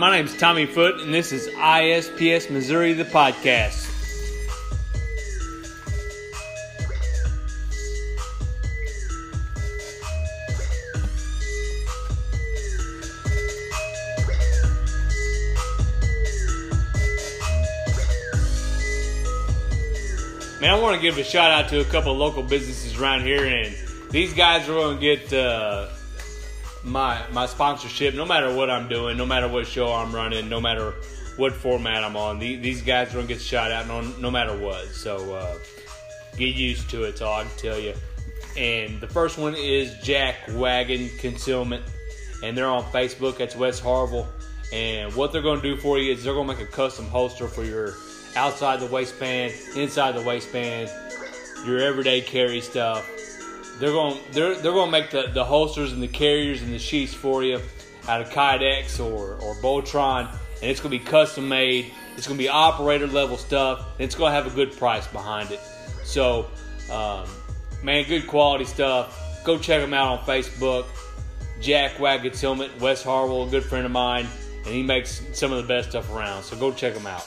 My name is Tommy Foot, and this is ISPS Missouri, the podcast. Man, I want to give a shout out to a couple local businesses around here, and these guys are going to get uh, my my sponsorship no matter what I'm doing, no matter what show I'm running, no matter what format I'm on. These guys are to get shot out no, no matter what. So uh, get used to it, so I can tell you. And the first one is Jack Wagon Concealment, and they're on Facebook. That's Wes Harwell. And what they're to do for you is they're to make a custom holster for your outside the waistband, inside the waistband, your everyday carry stuff. They're going they're they're going to make the, the holsters and the carriers and the sheaths for you out of Kydex or or Boltaron, and it's going to be custom made. It's going to be operator level stuff, and it's going to have a good price behind it. So, um, man, good quality stuff. Go check them out on Facebook. Jack Wagon Helmet, Wes Harwell, a good friend of mine, and he makes some of the best stuff around. So go check them out.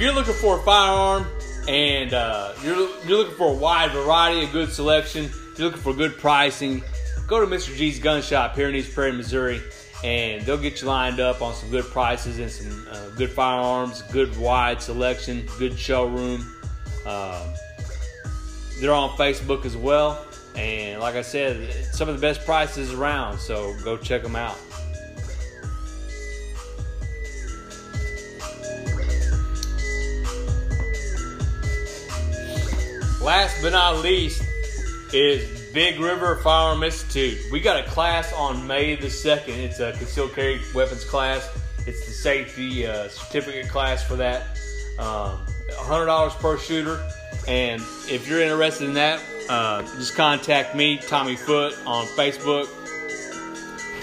You're looking for a firearm and uh, you're, you're looking for a wide variety, a good selection, you're looking for good pricing, go to Mr. G's Gun Shop here in East Prairie, Missouri, and they'll get you lined up on some good prices and some uh, good firearms, good wide selection, good showroom. Um, they're on Facebook as well, and like I said, some of the best prices around, so go check them out. Last but not least is Big River Firearm Institute. We got a class on May the 2nd. It's a concealed carry weapons class. It's the safety uh, certificate class for that. Um, $100 per shooter. And if you're interested in that, uh, just contact me, Tommy Foot, on Facebook.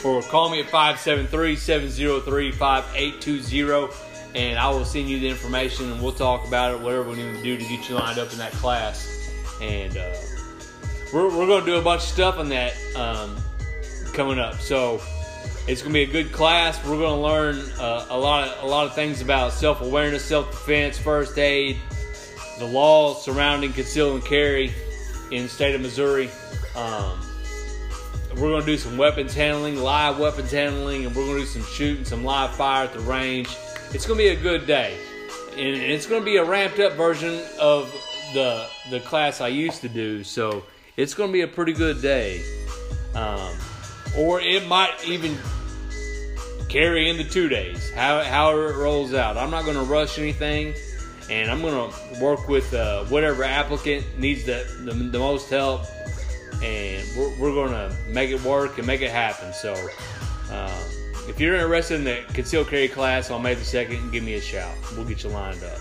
Or call me at 573 703 5820 and I will send you the information and we'll talk about it, whatever we need to do to get you lined up in that class. And uh, we're, we're going to do a bunch of stuff on that um, coming up. So it's going to be a good class. We're going to learn uh, a lot of a lot of things about self awareness, self defense, first aid, the laws surrounding conceal and carry in the state of Missouri. Um, we're going to do some weapons handling, live weapons handling, and we're going to do some shooting, some live fire at the range it's going to be a good day. And it's going to be a ramped up version of the the class I used to do. So it's going to be a pretty good day. Um, or it might even carry into two days, how, however it rolls out. I'm not going to rush anything, and I'm going to work with uh, whatever applicant needs the, the, the most help, and we're, we're going to make it work and make it happen. So, um, if you're interested in the concealed carry class on May the 2nd, give me a shout. We'll get you lined up.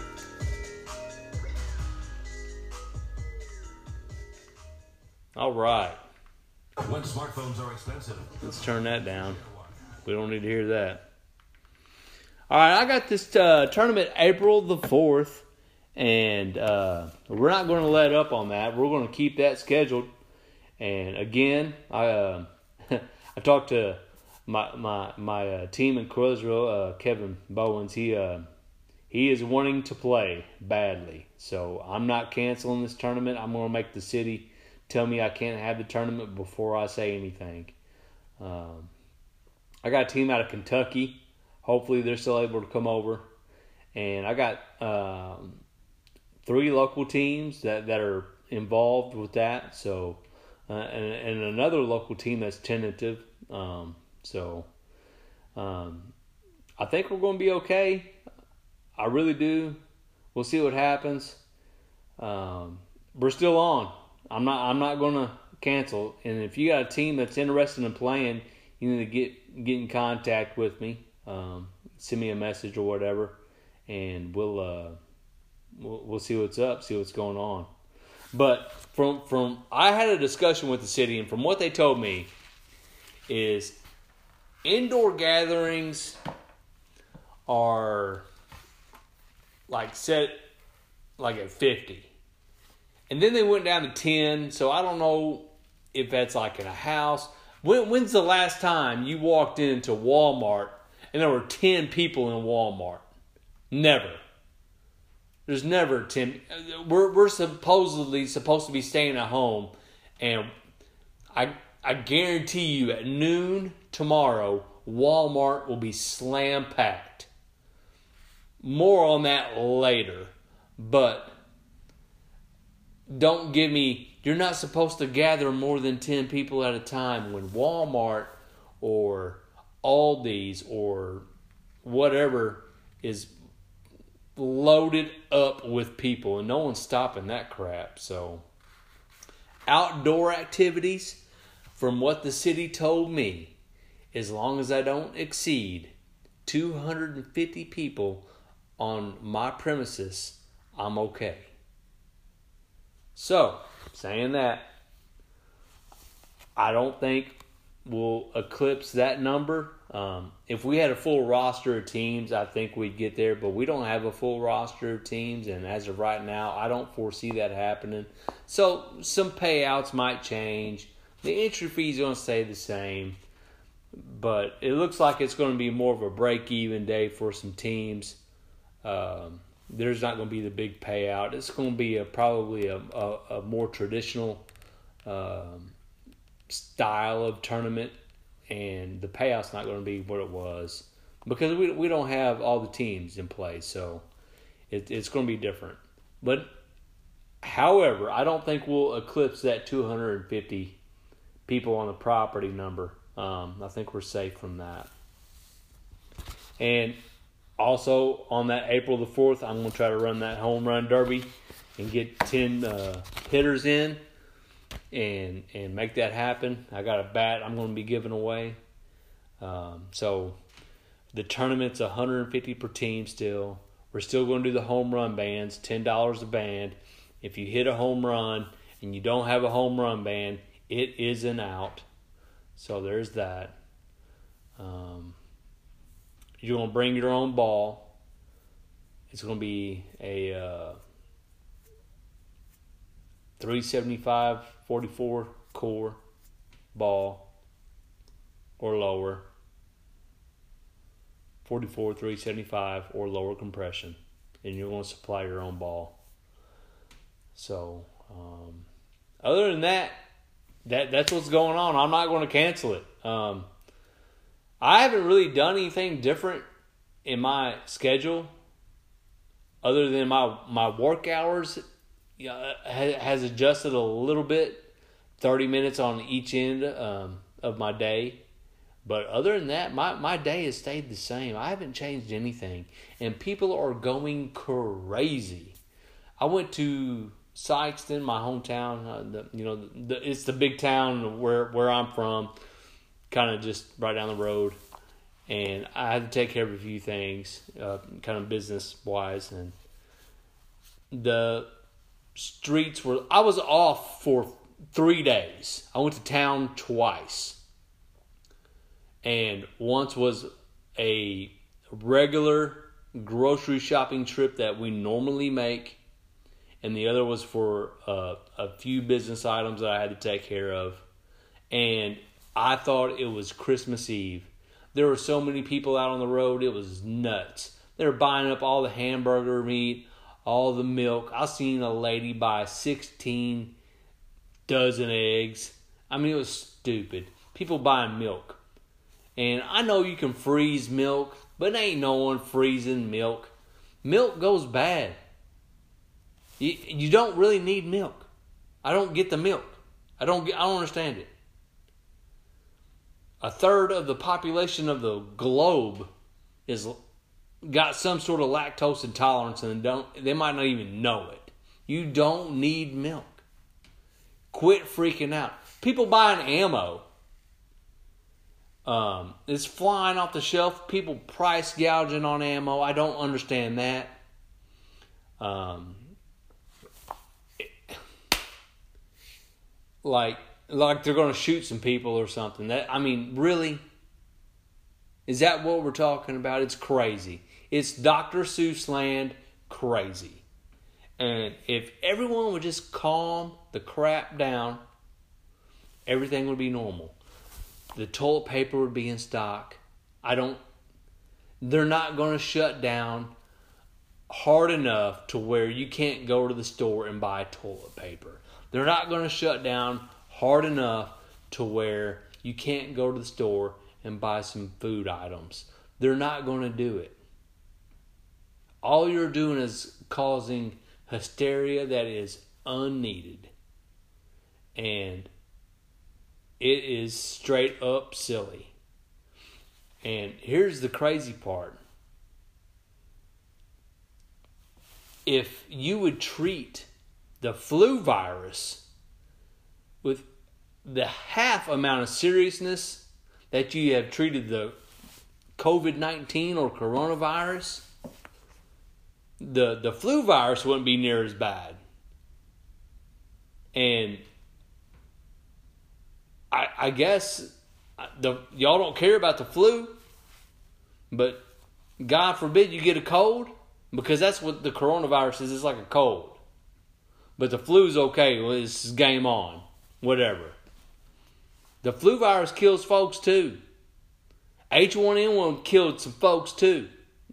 All right. When smartphones are expensive. Let's turn that down. We don't need to hear that. All right, I got this uh, tournament April the 4th, and uh, we're not going to let up on that. We're going to keep that scheduled. And again, I uh, I talked to my my my uh, team in Crowsville, uh, Kevin Bowens, he uh, he is wanting to play badly. So I'm not canceling this tournament. I'm going to make the city tell me I can't have the tournament before I say anything. Um, I got a team out of Kentucky. Hopefully they're still able to come over, and I got um, three local teams that that are involved with that. So. Uh, and, and another local team that's tentative. Um, so um, I think we're going to be okay. I really do. We'll see what happens. Um, we're still on. I'm not. I'm not going to cancel. And if you got a team that's interested in playing, you need to get get in contact with me. Um, send me a message or whatever, and we'll, uh, we'll we'll see what's up. See what's going on. But from from I had a discussion with the city, and from what they told me, is indoor gatherings are like set like at 50. And then they went down to 10. So I don't know if that's like in a house. When, when's the last time you walked into Walmart and there were 10 people in Walmart? Never. There's never 10. We're, we're supposedly supposed to be staying at home. And I, I guarantee you at noon tomorrow, Walmart will be slam packed. More on that later. But don't give me, you're not supposed to gather more than 10 people at a time when Walmart or Aldi's or whatever is loaded up with people and no one's stopping that crap. So, outdoor activities, from what the city told me, as long as I don't exceed 250 people on my premises, I'm okay. So, saying that, I don't think we'll eclipse that number. Um, if we had a full roster of teams, I think we'd get there, but we don't have a full roster of teams, and as of right now, I don't foresee that happening. So, some payouts might change. The entry fee is going to stay the same, but it looks like it's going to be more of a break even day for some teams. Um, there's not going to be the big payout. It's going to be a, probably a, a, a more traditional um, style of tournament, and the payout's not going to be what it was because we we don't have all the teams in play, so it, it's going to be different. But however, I don't think we'll eclipse that 250 people on the property number. Um, I think we're safe from that. And also on that April the 4th, I'm going to try to run that home run derby and get 10 uh, hitters in and and make that happen. I got a bat I'm going to be giving away. Um, so the tournament's 150 per team still. We're still going to do the home run bands, $10 a band. If you hit a home run and you don't have a home run band, it is an out. So there's that. Um, you're to bring your own ball. It's to be a uh, 375 44 core ball or lower. 44 375 or lower compression. And you're to supply your own ball. So, um, other than that, that that's what's going on. I'm not going to cancel it. Um, I haven't really done anything different in my schedule other than my my work hours has adjusted a little bit 30 minutes on each end um, of my day but other than that my, my day has stayed the same i haven't changed anything and people are going crazy i went to Sikeston, my hometown uh, the, you know the, it's the big town where where i'm from kind of just right down the road. And I had to take care of a few things, uh, kind of business wise. And the streets were, I was off for three days. I went to town twice. And once was a regular grocery shopping trip that we normally make, and the other was for uh, a few business items that I had to take care of. And I thought it was Christmas Eve. There were so many people out on the road, it was nuts. They were buying up all the hamburger meat, all the milk. I seen a lady buy 16 dozen eggs. I mean, it was stupid. People buying milk. And I know you can freeze milk, but ain't no one freezing milk. Milk goes bad. You, you don't really need milk. I don't get the milk. I don't get, I don't understand it a third of the population of the globe is got some sort of lactose intolerance and don't they might not even know it. You don't need milk. Quit freaking out. People buying ammo. Um, it's flying off the shelf. People price gouging on ammo. I don't understand that. Um, like like they're going to shoot some people or something. That I mean, really? Is that what we're talking about? It's crazy. It's Dr. Seuss land crazy. And if everyone would just calm the crap down, everything would be normal. The toilet paper would be in stock. I don't, they're not going to shut down hard enough to where you can't go to the store and buy toilet paper. They're not going to shut down hard enough to where you can't go to the store and buy some food items. They're not going to do it. All you're doing is causing hysteria that is unneeded. And it is straight up silly. And here's the crazy part. If you would treat the flu virus with the half amount of seriousness that you have treated the COVID 19 or coronavirus, the, the flu virus wouldn't be near as bad. And I, I guess uh, the y'all don't care about the flu, but God forbid you get a cold because that's what the coronavirus is. It's like a cold, but the flu's okay. Well, it's game on, whatever. The flu virus kills folks too. H1N1 killed some folks too.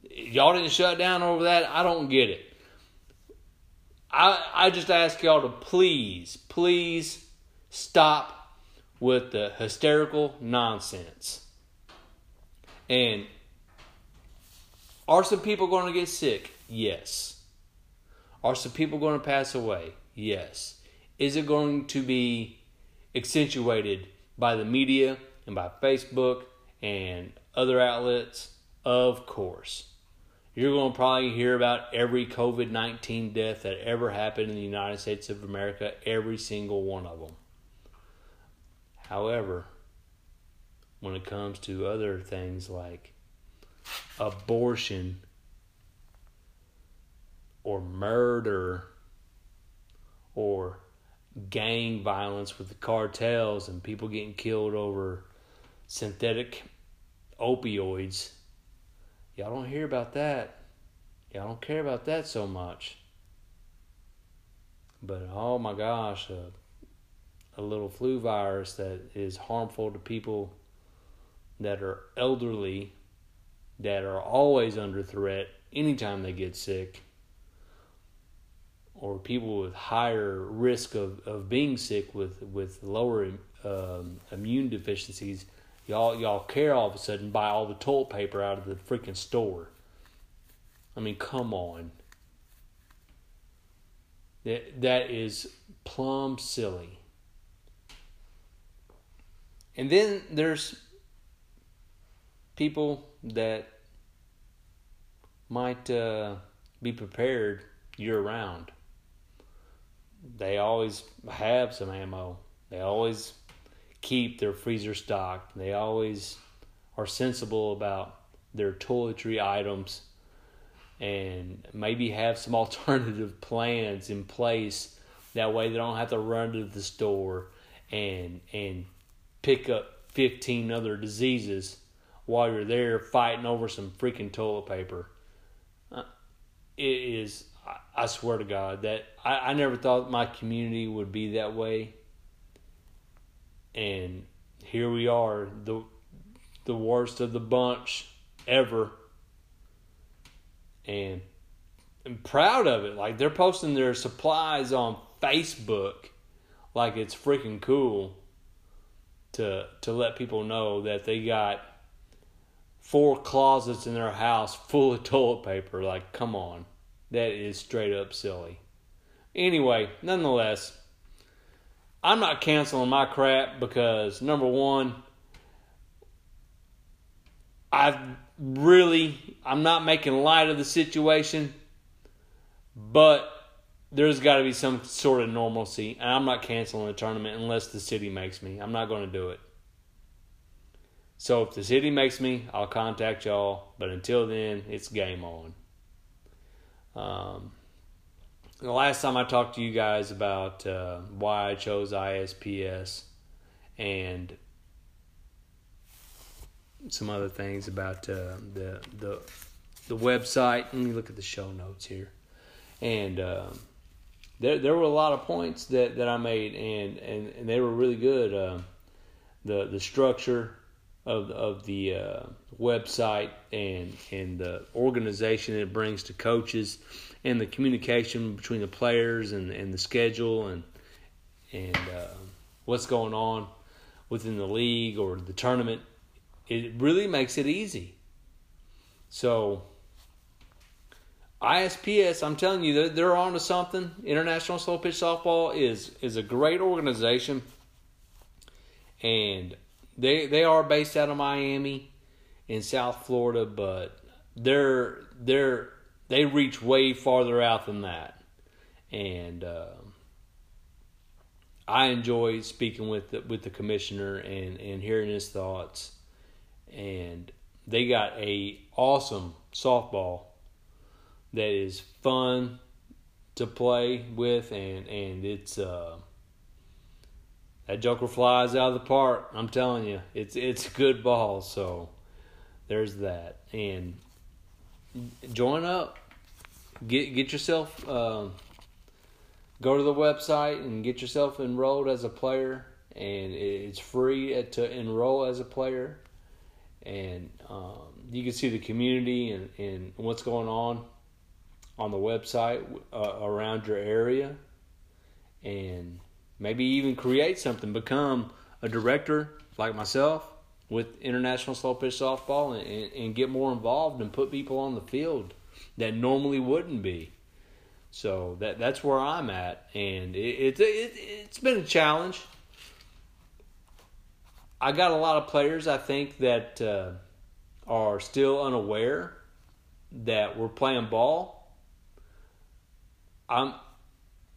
Y'all didn't shut down over that. I don't get it. I I just ask y'all to please, please stop with the hysterical nonsense. And are some people going to get sick? Yes. Are some people going to pass away? Yes. Is it going to be accentuated by the media and by Facebook and other outlets? Of course. You're going to probably hear about every COVID 19 death that ever happened in the United States of America, every single one of them. However, when it comes to other things like abortion or murder or gang violence with the cartels and people getting killed over synthetic opioids, y'all don't hear about that. Y'all don't care about that so much. But oh my gosh, uh, a little flu virus that is harmful to people that are elderly, that are always under threat anytime they get sick, or people with higher risk of, of being sick with, with lower um, immune deficiencies, y'all y'all care all of a sudden buy all the toilet paper out of the freaking store. I mean, come on. That that is plumb silly. And then there's people that might uh, be prepared year round. They always have some ammo. They always keep their freezer stocked. They always are sensible about their toiletry items and maybe have some alternative plans in place. That way they don't have to run to the store and and pick up 15 other diseases while you're there fighting over some freaking toilet paper. Uh, it is, I, swear to God, that I, I never thought my community would be that way. And here we are, the the worst of the bunch ever. And I'm proud of it. Like they're posting their supplies on Facebook like it's freaking cool to to let people know that they got four closets in their house full of toilet paper. Like, come on. That is straight up silly. Anyway, nonetheless, I'm not canceling my crap because number one, I've really I'm not making light of the situation, but there's got to be some sort of normalcy, and I'm not canceling the tournament unless the city makes me. I'm not going to do it. So if the city makes me, I'll contact y'all. But until then, it's game on. Um, the last time I talked to you guys about uh, why I chose ISPS and some other things about uh, the the the website. Let me look at the show notes here, and. Um, there there were a lot of points that, that I made, and, and, and they were really good. Uh, the the structure of of the uh, website and and the organization it brings to coaches, and the communication between the players and and the schedule and and uh, what's going on within the league or the tournament, it really makes it easy. So ISPS, I'm telling you, they're, they're on to something. International Slow Pitch Softball is is a great organization, and they they are based out of Miami, in South Florida, but they're they're they reach way farther out than that, and uh, I enjoy speaking with the, with the commissioner and and hearing his thoughts, and they got a awesome softball that is fun to play with and and it's uh that joker flies out of the park i'm telling you. It's it's good ball so there's that. And join up. Get get yourself uh, go to the website and get yourself enrolled as a player. And it's free to enroll as a player. And um, you can see the community and, and what's going on on the website uh, around your area. And maybe even create something become a director like myself with international slow pitch softball and, and, and, get more involved and put people on the field that normally wouldn't be. So that that's where i'm at. And it, it, it it's been a challenge. I got a lot of players i think that uh, are still unaware that we're playing ball. I'm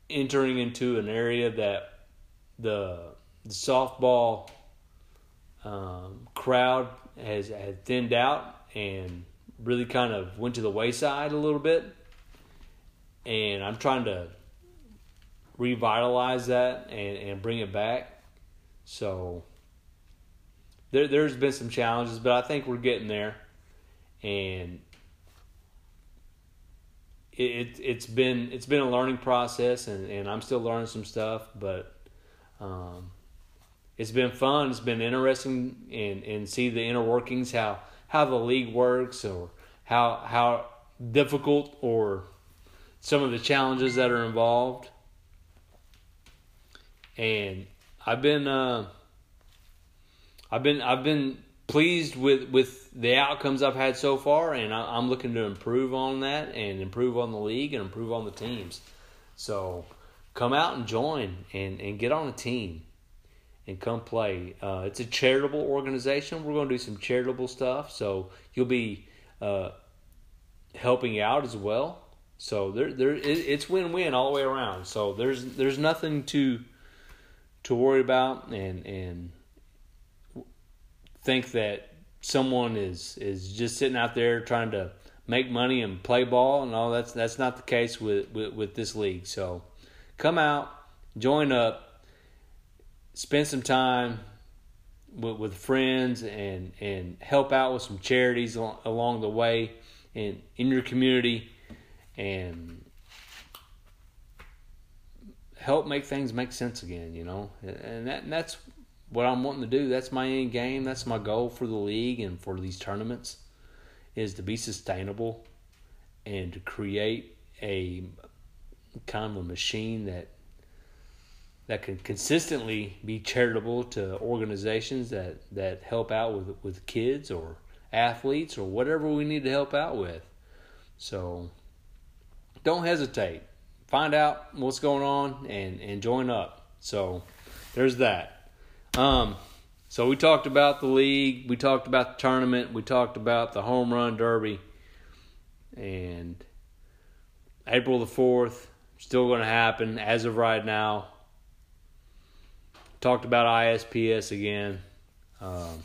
entering into an area that the, the softball um, crowd has thinned out and really kind of went to the wayside a little bit. And I'm trying to revitalize that and, and bring it back. So there there's been some challenges, but I think we're getting there. And it, it has been it's been a learning process and, and I'm still learning some stuff but um, it's been fun. It's been interesting and, and see the inner workings how how the league works or how how difficult or some of the challenges that are involved. And I've been uh, I've been I've been pleased with with the outcomes I've had so far, and I, am looking to improve on that and improve on the league and improve on the teams. So come out and join and and get on a team and come play. Uh, it's a charitable organization. We're going to do some charitable stuff, so you'll be uh, helping out as well. So there, there, it's win-win all the way around. So there's there's nothing to to worry about, and and think that someone is is just sitting out there trying to make money and play ball and all that's that's not the case with, with, with this league. So come out, join up, spend some time with, with friends and and help out with some charities along, along the way in in your community and help make things make sense again, you know. And that and that's what I'm wanting to do. That's my end game. That's my goal for the league and for these tournaments is to be sustainable and to create a kind of a machine that that can consistently be charitable to organizations that, that help out with with kids or athletes or whatever we need to help out with. So don't hesitate. Find out what's going on and, and join up. So there's that. Um, so we talked about the league, we talked about the tournament, we talked about the home run derby, and April the fourth still going to happen as of right now. Talked about ISPS again. Um,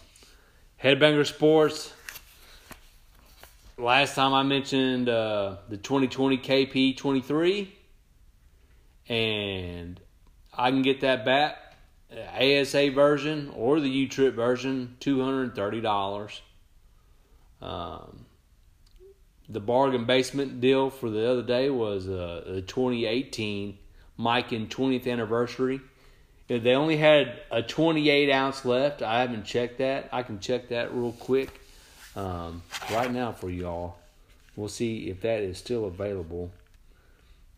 Headbanger Sports. Last time I mentioned uh, the 2020 KP 23, and I can get that back ASA version or the U Trip version, two hundred thirty dollars. Um, the bargain basement deal for the other day was uh, the 2018 and 20th anniversary. They only had a 28 ounce left. I haven't checked that. I can check that real quick um, right now for y'all. We'll see if that is still available.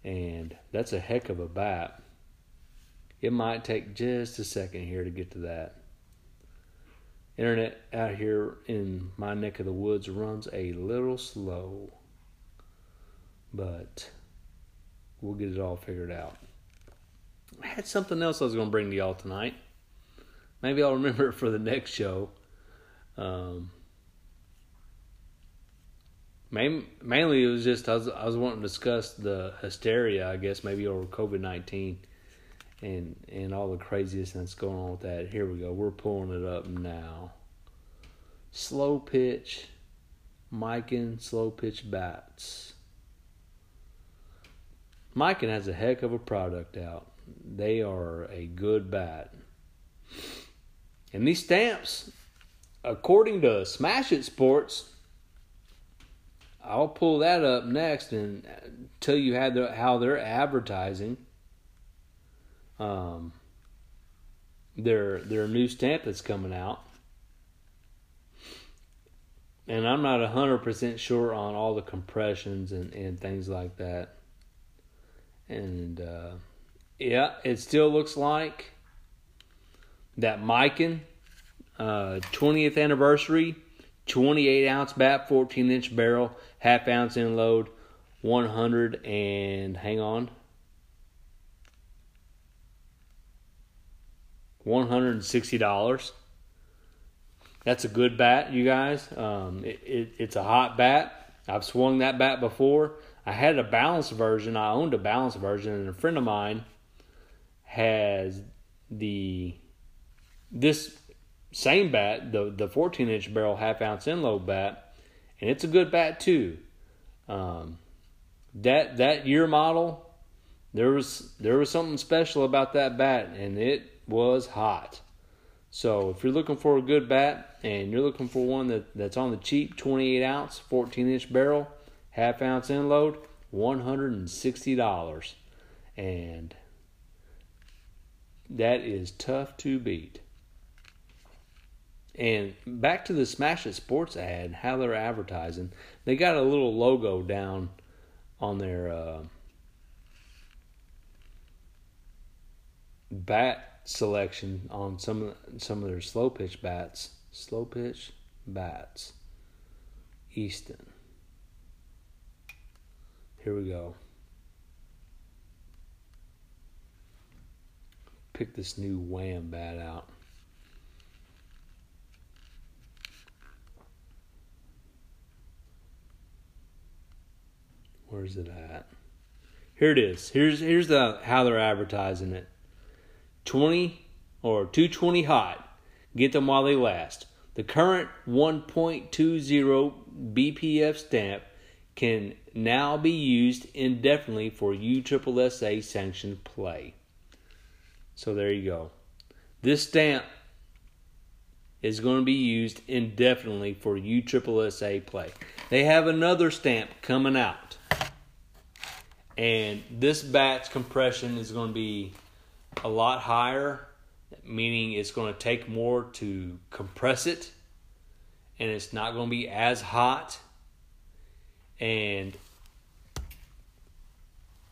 And that's a heck of a bat. It might take just a second here to get to that. Internet out here in my neck of the woods runs a little slow, but we'll get it all figured out. I had something else I was going to bring to y'all tonight. Maybe I'll remember it for the next show. Um, main, mainly, it was just I was, I was wanting to discuss the hysteria, I guess, maybe over COVID 19 and and all the craziness that's going on with that. Here we go. We're pulling it up now. Slow pitch, Miken slow pitch bats. Miken has a heck of a product out. They are a good bat. And these stamps, according to Smash It Sports, I'll pull that up next and tell you how they're, how they're advertising um, their their new stamp that's coming out. And I'm not hundred percent sure on all the compressions and, and things like that. And uh, yeah, it still looks like that Miken uh, 20th anniversary, 28 ounce bat, 14 inch barrel, half ounce end load, 100 and hang on, $160. That's a good bat, you guys. Um, it, it, it's a hot bat. I've swung that bat before. I had a balanced version. I owned a balanced version, and a friend of mine has the this same bat, the the 14 inch barrel half ounce end load bat, and it's a good bat too. Um, that that year model, there was there was something special about that bat, and it was hot. So if you're looking for a good bat and you're looking for one that, that's on the cheap, 28 ounce, 14 inch barrel, half ounce end load, $160. And that is tough to beat. And back to the Smash It Sports ad, how they're advertising. They got a little logo down on their uh, bat selection on some of some of their slow pitch bats. Slow pitch bats. Easton. Here we go. Pick this new wham bat out. Where's it at? Here it is. Here's here's the how they're advertising it. 20 or 220 hot. Get them while they last. The current 1.20 BPF stamp can now be used indefinitely for USSSA sanctioned play. So there you go. This stamp is going to be used indefinitely for USSSA play. They have another stamp coming out. And this batch compression is going to be a lot higher, meaning it's going to take more to compress it and it's not going to be as hot. And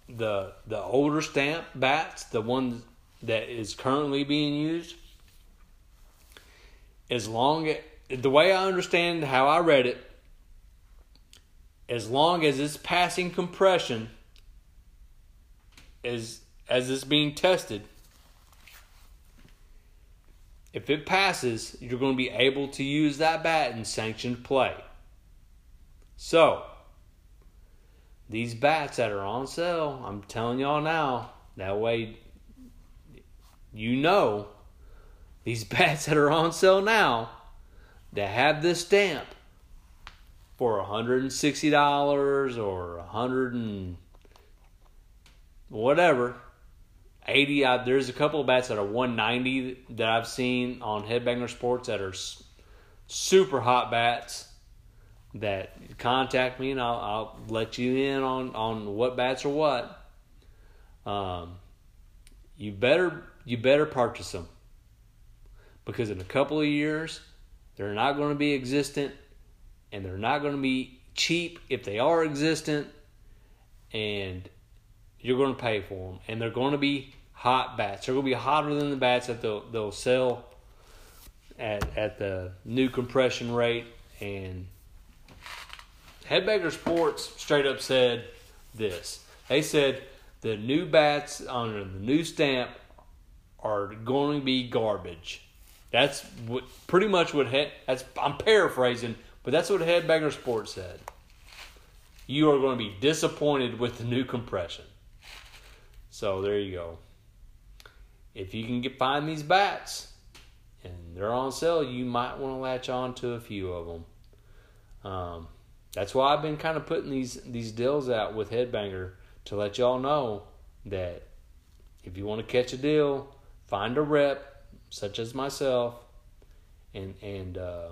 the the older stamp bats, the one that is currently being used, as long as the way I understand how I read it, as long as it's passing compression, as as it's being tested, if it passes, you're going to be able to use that bat in sanctioned play. So, these bats that are on sale, I'm telling y'all now, that way you know these bats that are on sale now that have this stamp for $160 or 100 and whatever 80 uh, there's a couple of bats that are 190 that i've seen on headbanger sports that are super hot bats that contact me and i'll, I'll let you in on, on what bats are what. Um, you better you better purchase them because in a couple of years they're not going to be existent and they're not going to be cheap if they are existent. And you're going to pay for them and they're going to be hot bats they're going to be hotter than the bats that they'll, they'll sell at, at the new compression rate and Headbanger Sports straight up said this. They said the new bats on the new stamp are going to be garbage. That's what pretty much what head. That's I'm paraphrasing, but that's what Headbanger Sports said. You are going to be disappointed with the new compression. So there you go. If you can get find these bats and they're on sale, you might want to latch on to a few of them. Um, that's why I've been kind of putting these these deals out with Headbanger to let y'all know that if you want to catch a deal, find a rep such as myself, and and uh,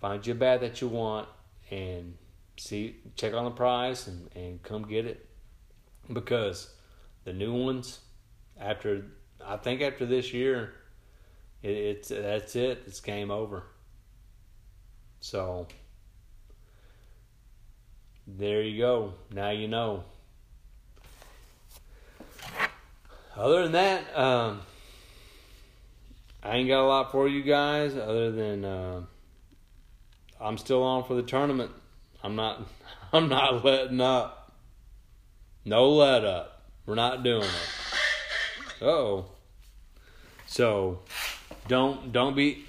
find you a bat that you want, and see check on the price and and come get it because the new ones after I think after this year it, it's that's it it's game over. So there you go. Now you know. Other than that, um, I ain't got a lot for you guys other than uh, I'm still on for the tournament. I'm not I'm not letting up. No let up. We're not doing it. Oh. So don't don't be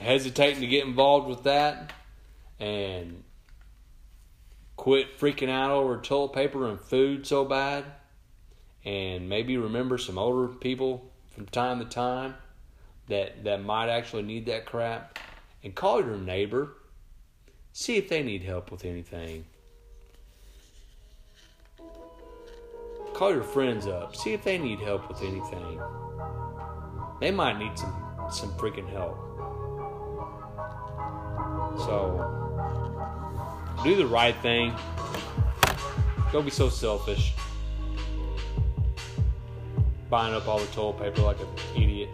hesitating to get involved with that and quit freaking out over toilet paper and food so bad and maybe remember some older people from time to time that that might actually need that crap and call your neighbor see if they need help with anything call your friends up see if they need help with anything they might need some some freaking help so do the right thing. Don't be so selfish. Buying up all the toilet paper like an idiot.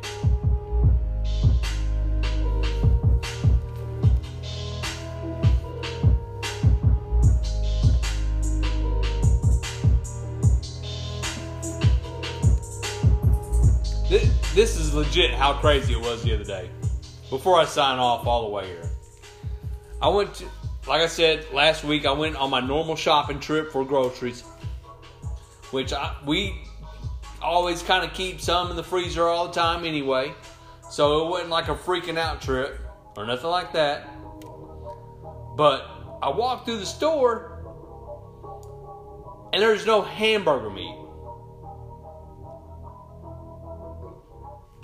This is legit how crazy it was the other day. Before I sign off all the way here, I went to like I said last week, I went on my normal shopping trip for groceries, which I, we always kind of keep some in the freezer all the time anyway. So it wasn't like a freaking out trip or nothing like that. But I walked through the store and there's no hamburger meat.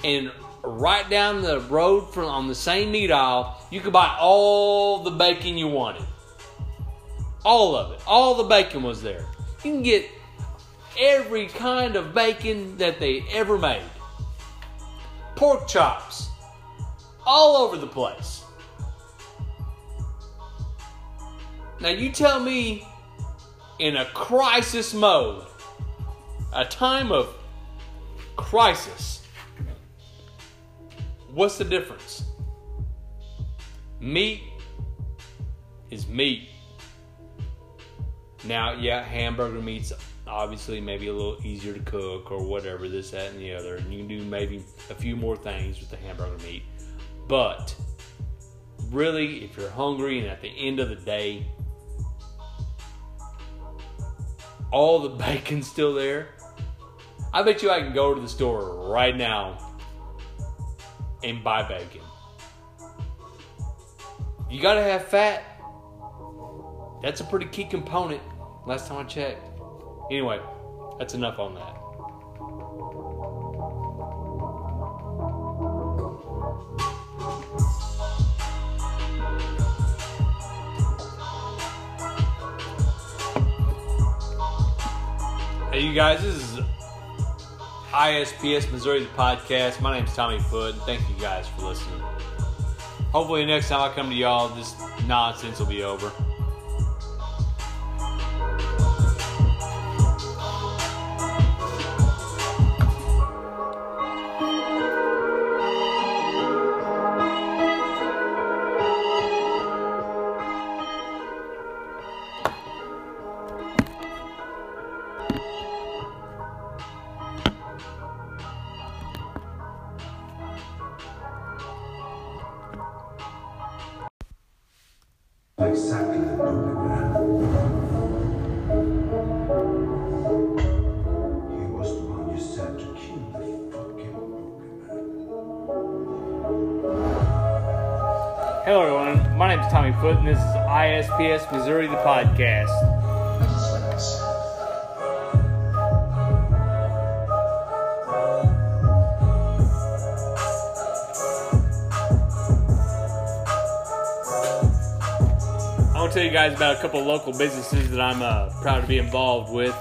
And right down the road from on the same meat aisle, you could buy all the bacon you wanted. All of it. All the bacon was there. You can get every kind of bacon that they ever made. Pork chops. All over the place. Now you tell me in a crisis mode, a time of crisis, What's the difference? Meat is meat. Now, yeah, hamburger meat's obviously maybe a little easier to cook or whatever, this, that, and the other. And you can do maybe a few more things with the hamburger meat. But really, if you're hungry and at the end of the day, all the bacon's still there, I bet you I can go to the store right now and buy bacon. You gotta have fat. That's a pretty key component. Last time I checked. Anyway, that's enough on that. Hey, you guys, this is ISPS Missouri the podcast. My name is Tommy Foot. Thank you guys for listening. Hopefully, next time I come to y'all, this nonsense will be over. Missouri, the podcast. I want to tell you guys about a couple local businesses that I'm uh, proud to be involved with.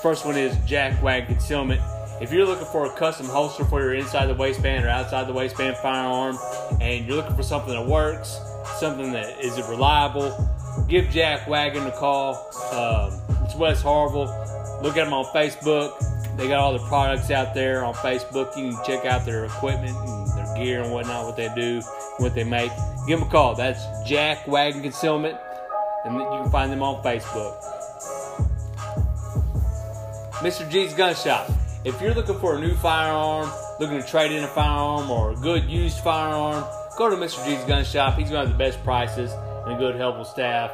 First one is Jack Wagon Concealment. If you're looking for a custom holster for your inside the waistband or outside the waistband firearm, and you're looking for something that works, something that is reliable, give Jack Wagon a call. Um, it's Wes Harwell. Look at them on Facebook. They got all the products out there on Facebook. You can check out their equipment and their gear and whatnot, what they do, what they make. Give them a call. That's Jack Wagon Concealment, and you can find them on Facebook. Mr. G's Gun Shop. If you're looking for a new firearm, looking to trade in a firearm or a good used firearm, go to Mr. G's Gun Shop. He's going to have the best prices and a good, helpful staff.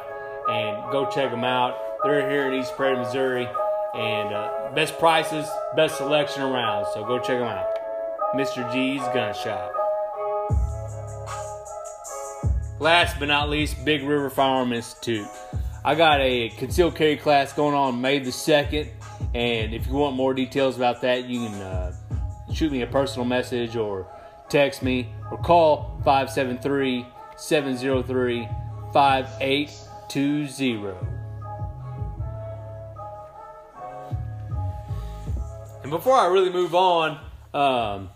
And go check them out. They're here in East Prairie, Missouri. And uh, best prices, best selection around. So go check them out. Mr. G's Gun Shop. Last but not least, Big River Firearm Institute. I got a concealed carry class going on May the 2nd. And if you want more details about that, you can uh, shoot me a personal message or text me or call 573 703 5820. And before I really move on, um,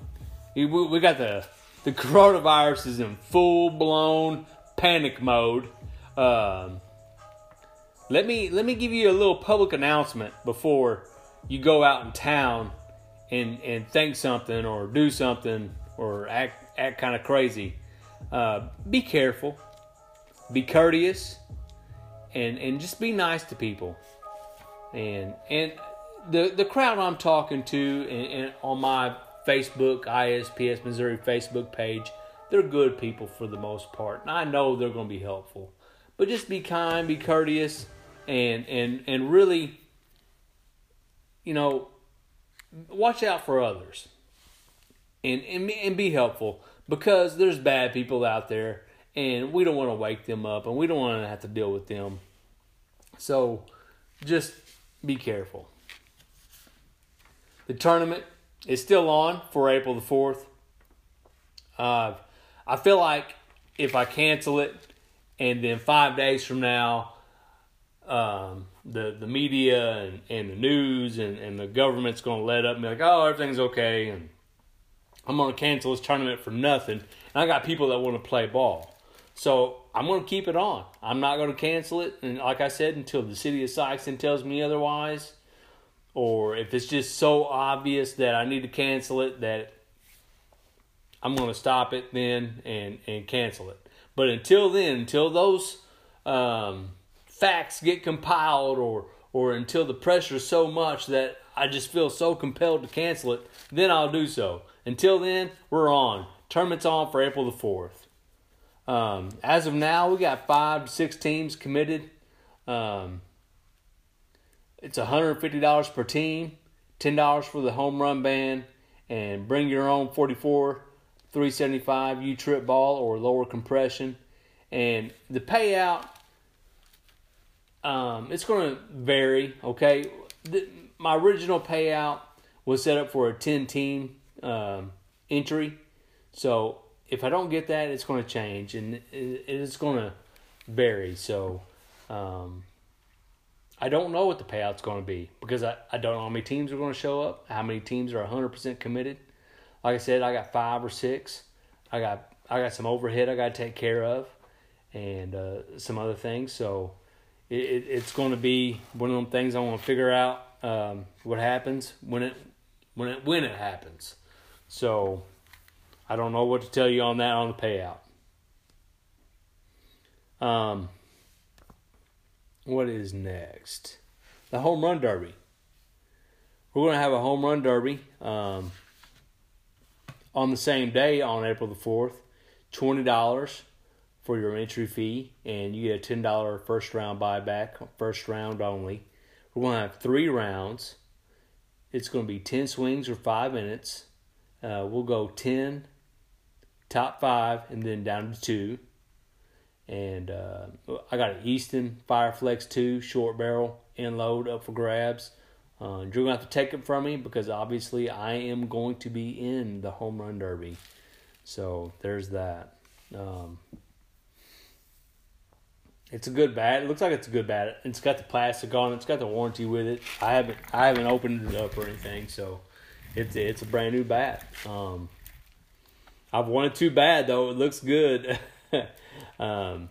we, we got the the coronavirus is in full blown panic mode. Um, let me let me give you a little public announcement before you go out in town and and think something or do something or act act kind of crazy. Uh, be careful, be courteous, and and just be nice to people. And and the the crowd I'm talking to and, and on my Facebook ISPS Missouri Facebook page, they're good people for the most part, and I know they're going to be helpful. But just be kind, be courteous, and and and really you know watch out for others and and, and be helpful because there's bad people out there and we don't want to wake them up and we don't want to have to deal with them. So just be careful. The tournament is still on for april the 4th uh, i feel like if i cancel it and then five days from now um, the the media and, and the news and, and the government's going to let up and be like, oh, everything's okay, and I'm going to cancel this tournament for nothing. And I got people that want to play ball, so I'm going to keep it on. I'm not going to cancel it, and like I said, until the city of Sikeston tells me otherwise, or if it's just so obvious that I need to cancel it that I'm going to stop it then and and cancel it. But until then, until those um, facts get compiled or or until the pressure is so much that I just feel so compelled to cancel it, then I'll do so. Until then, we're on. Tournament's on for April the 4th. Um, as of now, we got five to six teams committed. Um, it's $150 per team, $10 for the home run band, and bring your own 44 375 U trip ball or lower compression. And the payout um, it's going to vary. Okay, the, my original payout was set up for a ten team um, entry, so if I don't get that, it's going to change and it's going to vary. So um, I don't know what the payout's going to be because I, I don't know how many teams are going to show up, how many teams are 100% committed. Like I said, I got five or six. I got I got some overhead I got to take care of, and uh, some other things. So it, it, it's going to be one of them things I want to figure out um, what happens when it when it when it happens. So I don't know what to tell you on that on the payout. Um, what is next? The home run derby. We're going to have a home run derby um, on the same day on April the fourth. Twenty dollars for your entry fee, and you get a ten dollar first round buyback, first round only. We're going to have three rounds. It's going to be ten swings or five minutes. Uh, we'll go ten, top five, and then down to two. And uh, I got an Easton Fireflex 2 short barrel end load up for grabs. Uh, you're going to have to take it from me because obviously I am going to be in the home run derby. So there's that. Um, it's a good bat. It looks like it's a good bat. It's got the plastic on it. It's got the warranty with it. I haven't I haven't opened it up or anything, so it's it's a brand new bat. Um, I've wanted too bad though. It looks good. um,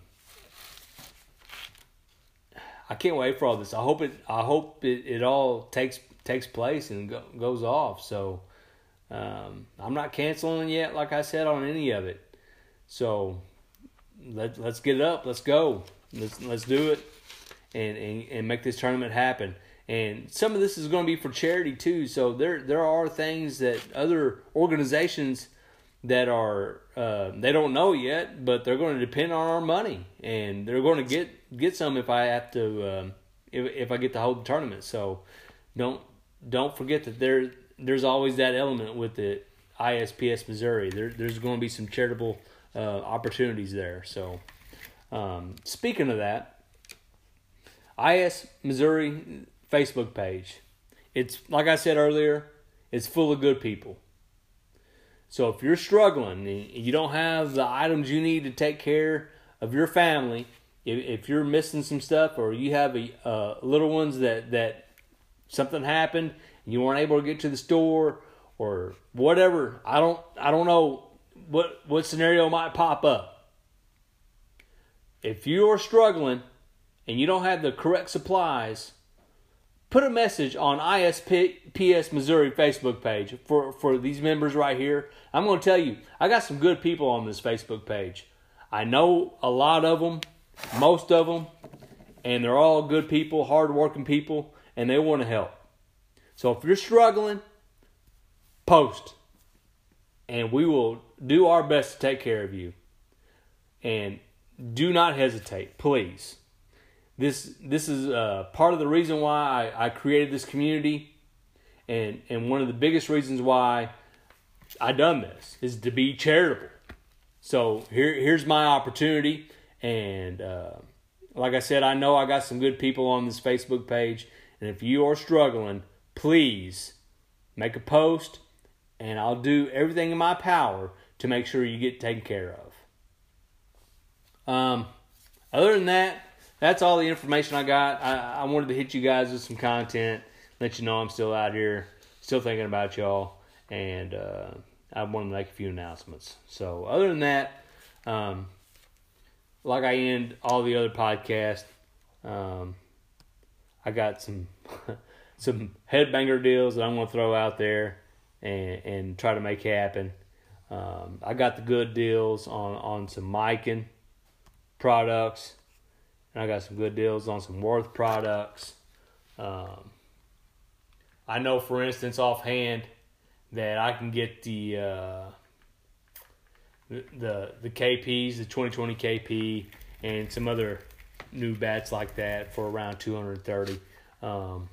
I can't wait for all this. I hope it. I hope it, it all takes takes place and go, goes off. So um, I'm not canceling yet, like I said, on any of it. So let let's get it up. Let's go. Let's let's do it, and and, and make this tournament happen. And some of this is going to be for charity too. So there there are things that other organizations that are uh, they don't know yet, but they're going to depend on our money, and they're going to get get some if I have to um, if if I get to hold the tournament. So don't don't forget that there there's always that element with the ISPS Missouri. There there's going to be some charitable uh, opportunities there. So um, speaking of that, IS Missouri Facebook page. It's like I said earlier, it's full of good people. So if you're struggling you don't have the items you need to take care of your family, if, you're missing some stuff or you have a uh, little ones that that something happened and you weren't able to get to the store or whatever, I don't I don't know what what scenario might pop up. If you are struggling and you don't have the correct supplies, put a message on ISPS Missouri Facebook page for, for these members right here. I'm going to tell you, I got some good people on this Facebook page. I know a lot of them, most of them, and they're all good people, hardworking people, and they want to help. So if you're struggling, post, and we will do our best to take care of you. And do not hesitate, please this this is uh, part of the reason why I, I created this community, and and one of the biggest reasons why I done this is to be charitable. So here here's my opportunity, and uh, like I said, I know I got some good people on this Facebook page, and if you are struggling, please make a post, and I'll do everything in my power to make sure you get taken care of. Um, other than that, that's all the information I got. I, I wanted to hit you guys with some content, let you know I'm still out here, still thinking about y'all, and uh, I wanted to make a few announcements. So, other than that, um, like I end all the other podcasts, um, I got some some headbanger deals that I'm going to throw out there and, and try to make happen. Um, I got the good deals on, on some Miken products and I got some good deals on some Worth products. Um, I know, for instance, offhand, that I can get the uh, the the KPs, the 2020 KP, and some other new bats like that for around 230. Um,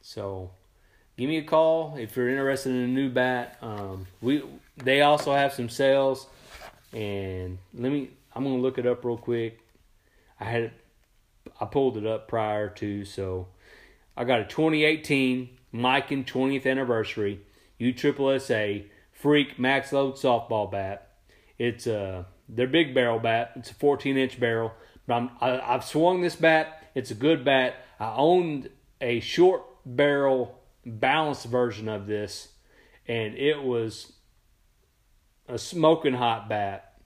so, give me a call if you're interested in a new bat. Um, we they also have some sales, and let me. I'm gonna look it up real quick. I had I pulled it up prior to, so I got a 2018 Miken 20th anniversary USSSA Freak Max Load softball bat. It's a their big barrel bat. It's a 14 inch barrel. But I'm, I, I've swung this bat. It's a good bat. I owned a short barrel balanced version of this, and it was a smoking hot bat.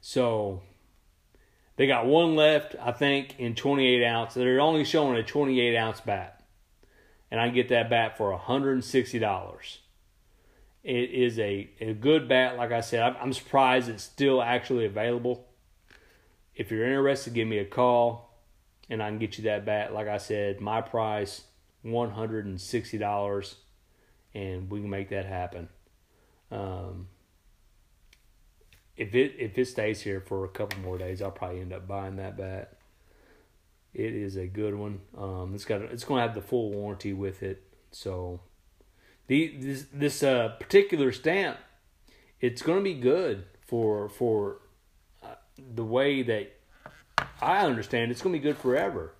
So they got one left, I think, in 28 ounce. They're only showing a 28 ounce bat. And I get that bat for $160. It is a, a good bat. Like I said, I'm surprised it's still actually available. If you're interested, give me a call and I can get you that bat. Like I said, my price, $160, and we can make that happen. Um, if it if it stays here for a couple more days, I'll probably end up buying that bat. It is a good one. Um, it's got it's going to have the full warranty with it. So, the this this uh, particular stamp, it's going to be good for for. Uh, the way that I understand, it's going to be good forever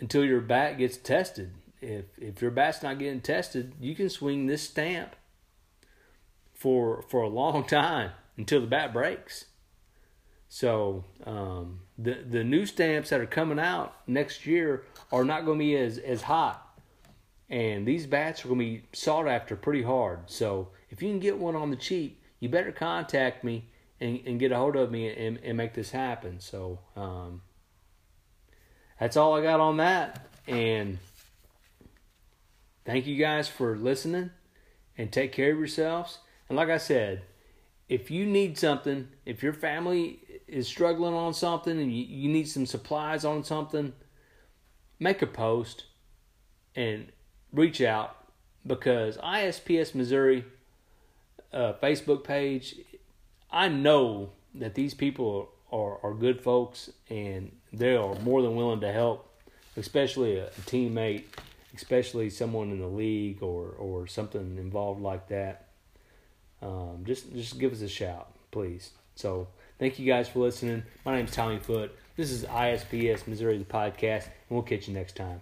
until your bat gets tested. If if your bat's not getting tested, you can swing this stamp for for a long time until the bat breaks. So um, the the new stamps that are coming out next year are not going to be as as hot, and these bats are going to be sought after pretty hard. So if you can get one on the cheap, you better contact me and, and get a hold of me and, and make this happen. So um, that's all I got on that. And thank you guys for listening and take care of yourselves. And like I said, if you need something, if your family is struggling on something and you, you need some supplies on something, make a post and reach out because ISPS Missouri uh, Facebook page, I know that these people are, are good folks and they are more than willing to help, especially a, a teammate, especially someone in the league or, or something involved like that um, just just give us a shout, please. So thank you guys for listening. My name is Tommy Foot. This is ISPS Missouri the podcast, and we'll catch you next time.